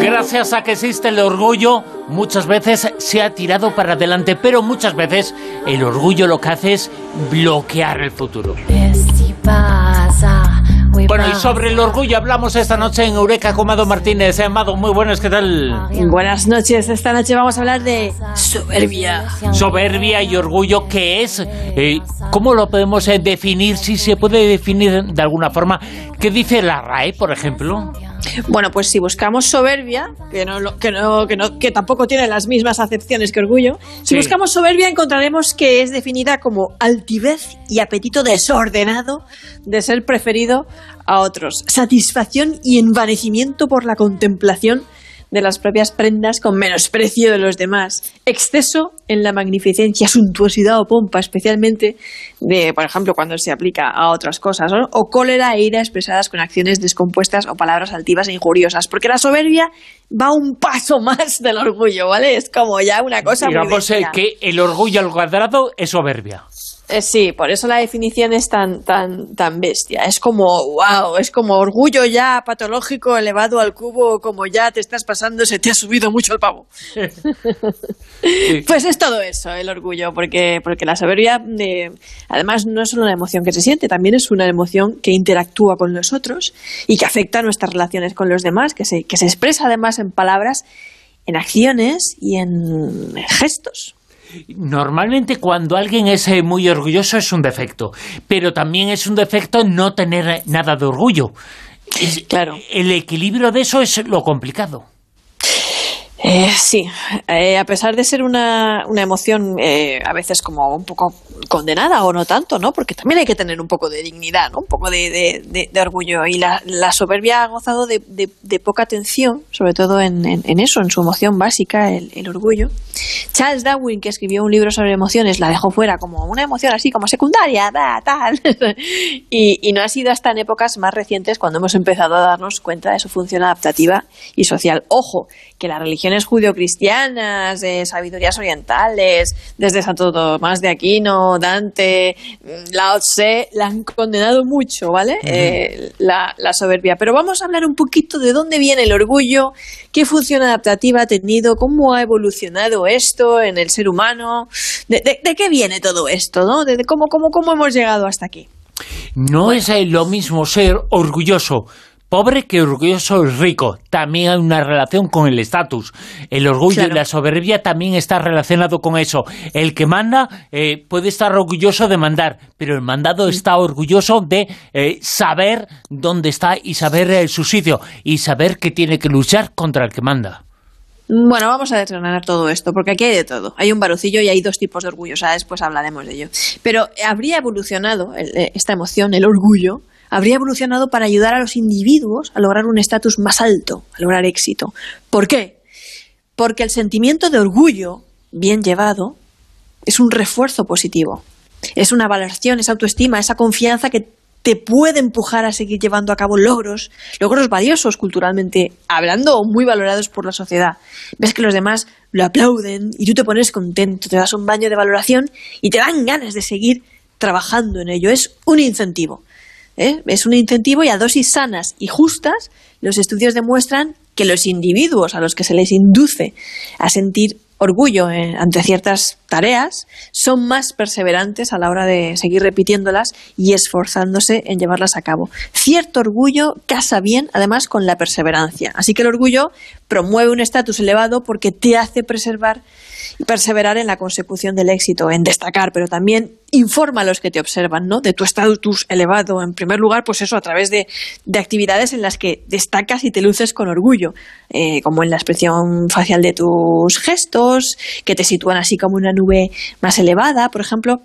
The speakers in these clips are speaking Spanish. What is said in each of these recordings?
Gracias a que existe el orgullo, muchas veces se ha tirado para adelante, pero muchas veces el orgullo lo que hace es bloquear el futuro. Bueno, y sobre el orgullo hablamos esta noche en Eureka con Mado Martínez. Eh, Mado, muy buenas, ¿qué tal? Buenas noches, esta noche vamos a hablar de soberbia. Soberbia y orgullo, ¿qué es? Eh, ¿Cómo lo podemos eh, definir? Si se puede definir de alguna forma. ¿Qué dice la RAE, por ejemplo? Bueno, pues si buscamos soberbia, que, no, lo- que, no, que, no- que tampoco tiene las mismas acepciones que orgullo, si Sí. buscamos soberbia encontraremos que es definida como altivez y apetito desordenado de ser preferido a otros, satisfacción y envanecimiento por la contemplación de las propias prendas con menosprecio de los demás, exceso en la magnificencia, suntuosidad o pompa, especialmente de, por ejemplo, cuando se aplica a otras cosas, ¿no? o cólera e ira expresadas con acciones descompuestas o palabras altivas e injuriosas, porque la soberbia va un paso más del orgullo, ¿vale? Es como ya una cosa muy Digamos eh, bestia. que el orgullo al cuadrado es soberbia. Eh, sí, por eso la definición es tan, tan, tan bestia. Es como, wow, es como orgullo ya patológico elevado al cubo, como ya te estás pasando, se te ha subido mucho el pavo. Pues es todo eso, el orgullo, porque, porque la soberbia, eh, además, no es solo una emoción que se siente, también es una emoción que interactúa con los otros y que afecta nuestras relaciones con los demás, que se, que se expresa además en palabras, en acciones y en gestos. Normalmente cuando alguien es eh, muy orgulloso es un defecto, pero también es un defecto no tener eh, nada de orgullo. Es- Claro. El equilibrio de eso es lo complicado. Eh, sí, eh, a pesar de ser una, una emoción eh, a veces como un poco condenada o no tanto, ¿no? Porque también hay que tener un poco de dignidad, ¿no? Un poco de, de- de- de orgullo. Y la, la soberbia ha gozado de, de- poca atención, sobre todo en, en- en eso, en su emoción básica, el, el orgullo. Charles Darwin, que escribió un libro sobre emociones, la dejó fuera como una emoción así, como secundaria, da, tal. y, y no ha sido hasta en épocas más recientes cuando hemos empezado a darnos cuenta de su función adaptativa y social. Ojo, que las religiones judio-cristianas, de sabidurías orientales, desde Santo Tomás de Aquino, Dante, mm, Lao Tse, la han condenado mucho, ¿vale? Eh, la, la soberbia. Pero vamos a hablar un poquito de dónde viene el orgullo, qué función adaptativa ha tenido, cómo ha evolucionado esto en el ser humano, de, de- de qué viene todo esto, ¿no? De, de cómo, cómo, cómo hemos llegado hasta aquí. No es eh, lo mismo ser orgulloso pobre que orgulloso rico. También hay una relación con el estatus. El orgullo Claro. y la soberbia también está relacionado con eso. El que manda eh, puede estar orgulloso de mandar, pero el mandado está orgulloso de eh, saber dónde está y saber eh, su sitio y saber que tiene que luchar contra el que manda. Bueno, vamos a desgranar todo esto, porque aquí hay de todo. Hay un barucillo y hay dos tipos de orgullo, o sea, después hablaremos de ello. Pero habría evolucionado el- eh, esta emoción, el orgullo, habría evolucionado para ayudar a los individuos a lograr un estatus más alto, a lograr éxito. ¿Por qué? Porque el sentimiento de orgullo, bien llevado, es un refuerzo positivo. Es una valoración, esa autoestima, esa confianza que te puede empujar a seguir llevando a cabo logros, logros valiosos culturalmente hablando o muy valorados por la sociedad. Ves que los demás lo aplauden y tú te pones contento, te das un baño de valoración y te dan ganas de seguir trabajando en ello. Es un incentivo. ¿Eh? Es un incentivo y a dosis sanas y justas, los estudios demuestran que los individuos a los que se les induce a sentir orgullo eh, ante ciertas tareas son más perseverantes a la hora de seguir repitiéndolas y esforzándose en llevarlas a cabo. Cierto orgullo casa bien, además, con la perseverancia. Así que el orgullo promueve un estatus elevado porque te hace preservar y perseverar en la consecución del éxito, en destacar, pero también informa a los que te observan, ¿no? De tu estatus elevado. En primer lugar, pues eso, a través de, de actividades en las que destacas y te luces con orgullo, eh, como en la expresión facial de tus gestos, que te sitúan así como una nube más elevada, por ejemplo.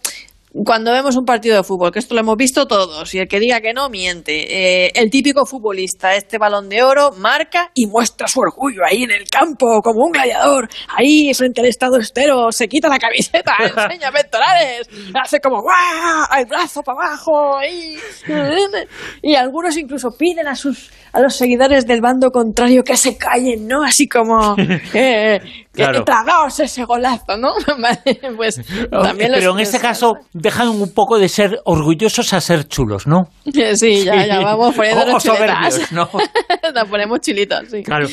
Cuando vemos un partido de fútbol, que esto lo hemos visto todos, y el que diga que no, miente. Eh, el típico futbolista, este balón de oro, marca y muestra su orgullo ahí en el campo, como un gladiador, ahí frente al estado estero, se quita la camiseta, enseña pectorales, hace como ¡guau! el brazo para abajo, ahí. y algunos incluso piden a sus a los seguidores del bando contrario que se callen, ¿no? Así como eh, Claro. tragaos ese golazo, ¿no? pues también Pero en este caso dejan un poco de ser orgullosos a ser chulos, ¿no? Sí, ya, ya vamos poniendo soberbios, ¿no? Nos ponemos chilitos, sí. Claro.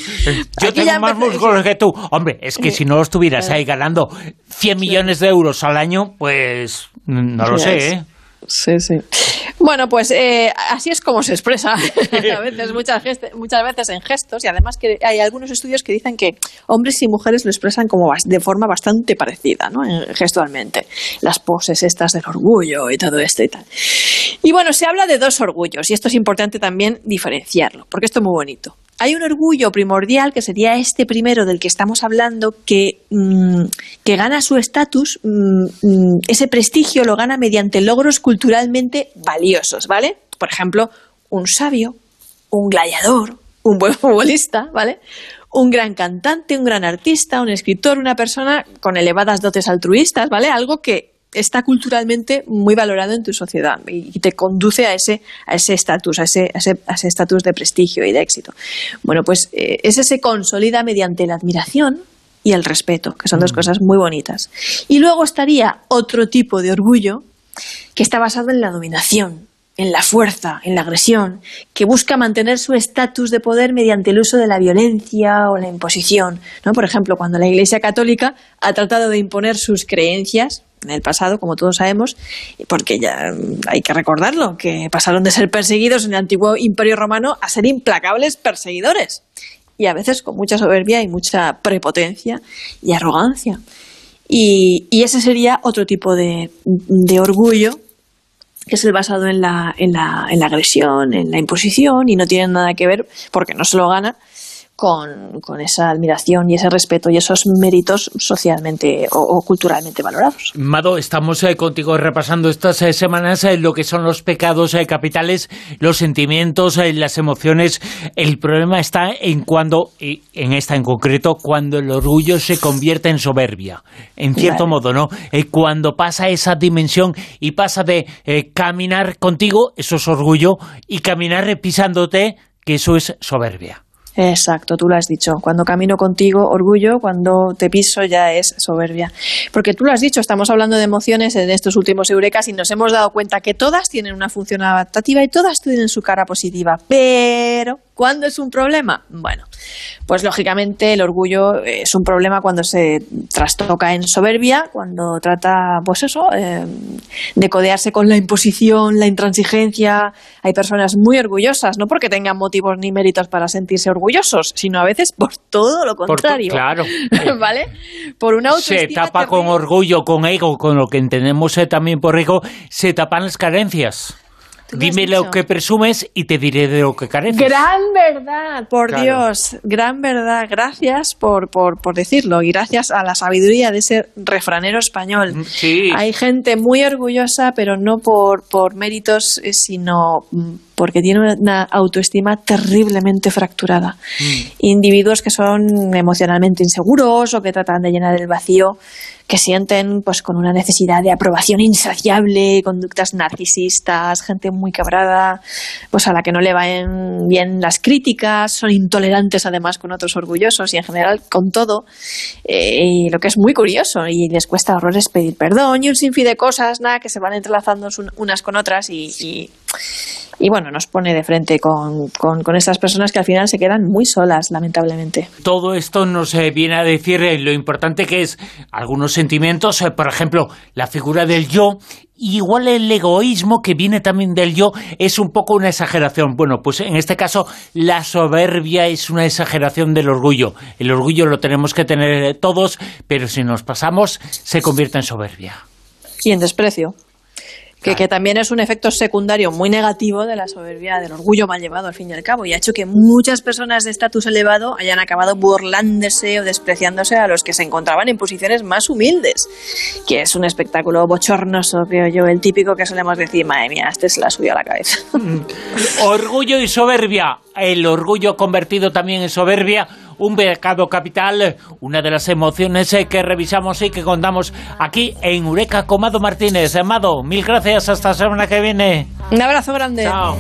Yo tengo más músculos que tú. Hombre, es que si no estuvieras ahí ganando 100 millones de euros al año, pues no lo sé, ¿eh? Sí, sí. Bueno, pues eh, así es como se expresa a veces, muchas, muchas veces en gestos y además que hay algunos estudios que dicen que hombres y mujeres lo expresan como de forma bastante parecida, ¿no? gestualmente. Las poses estas del orgullo y todo esto y tal. Y bueno, se habla de dos orgullos y esto es importante también diferenciarlo, porque esto es muy bonito. Hay un orgullo primordial, que sería este primero del que estamos hablando, que, mm, que gana su estatus, mm, mm, ese prestigio lo gana mediante logros culturalmente valiosos, ¿vale? Por ejemplo, un sabio, un gladiador, un buen futbolista, ¿vale? Un gran cantante, un gran artista, un escritor, una persona con elevadas dotes altruistas, ¿vale? Algo que está culturalmente muy valorado en tu sociedad y te conduce a ese a ese estatus, a ese ese estatus de prestigio y de éxito. Bueno, pues eh, ese se consolida mediante la admiración y el respeto, que son dos mm. cosas muy bonitas. Y luego estaría otro tipo de orgullo que está basado en la dominación, en la fuerza, en la agresión, que busca mantener su estatus de poder mediante el uso de la violencia o la imposición. ¿no? Por ejemplo, cuando la Iglesia Católica ha tratado de imponer sus creencias en el pasado, como todos sabemos, porque ya hay que recordarlo, que pasaron de ser perseguidos en el antiguo Imperio Romano a ser implacables perseguidores. Y a veces con mucha soberbia y mucha prepotencia y arrogancia. Y, ese sería otro tipo de, de, orgullo, que es el basado en la, en, la, en la agresión, en la imposición, y no tiene nada que ver, porque no se lo gana, con, con, esa admiración y ese respeto y esos méritos socialmente o, culturalmente valorados. Mado, estamos eh, contigo repasando estas eh, semanas eh, lo que son los pecados capitales, los sentimientos, las emociones. El problema está en cuando, y en esta en concreto, cuando el orgullo se convierte en soberbia, en cierto modo, ¿no? cuando pasa esa dimensión y pasa de caminar contigo, eso es orgullo, y caminar pisándote, que eso es soberbia. Exacto, tú lo has dicho. Cuando camino contigo, orgullo, cuando te piso ya es soberbia. Porque tú lo has dicho, estamos hablando de emociones en estos últimos eurekas y nos hemos dado cuenta que todas tienen una función adaptativa y todas tienen su cara positiva. Pero ¿Cuándo es un problema? Bueno, pues lógicamente el orgullo es un problema cuando se trastoca en soberbia, cuando trata, pues eso, eh, de codearse con la imposición, la intransigencia. Hay personas muy orgullosas, no porque tengan motivos ni méritos para sentirse orgullosos, sino a veces por todo lo contrario. claro. ¿Vale? Por una autoestima Se tapa con orgullo, con ego, con lo que entendemos también por ego, se tapan las carencias. Dime lo que presumes y te diré de lo que careces. Gran verdad, por Dios, gran verdad. Gracias por, por, por, decirlo y gracias a la sabiduría de ese refranero español. Mm, sí. Hay gente muy orgullosa, pero no por, por méritos, eh, sino mm, porque tiene una autoestima terriblemente fracturada. Mm. Individuos que son emocionalmente inseguros o que tratan de llenar el vacío que sienten pues con una necesidad de aprobación insaciable, conductas narcisistas, gente muy quebrada, pues a la que no le van bien las críticas, son intolerantes además con otros orgullosos y en general con todo, eh, y lo que es muy curioso y les cuesta horrores pedir perdón y un sinfín de cosas, nada, que se van entrelazando unas con otras y y bueno, nos pone de frente con, con, estas personas que al final se quedan muy solas, lamentablemente. Todo esto nos eh, viene a decir eh, lo importante que es algunos sentimientos, eh, por ejemplo, la figura del yo igual el egoísmo que viene también del yo es un poco una exageración. Bueno, pues en este caso la soberbia es una exageración del orgullo. El orgullo lo tenemos que tener todos, pero si nos pasamos se convierte en soberbia. Y en desprecio. Que, también es un efecto secundario muy negativo de la soberbia, del orgullo mal llevado al fin y al cabo, y ha hecho que muchas personas de estatus elevado hayan acabado burlándose o despreciándose a los que se encontraban en posiciones más humildes, que es un espectáculo bochornoso, creo yo, el típico que solemos decir, madre mía, este se la subió a la cabeza. orgullo y soberbia, el orgullo convertido también en soberbia, un mercado capital, una de las emociones eh, que revisamos y que contamos aquí en Eureka Comado Martínez. Amado, mil gracias, hasta la semana que viene. Un abrazo grande. Chao.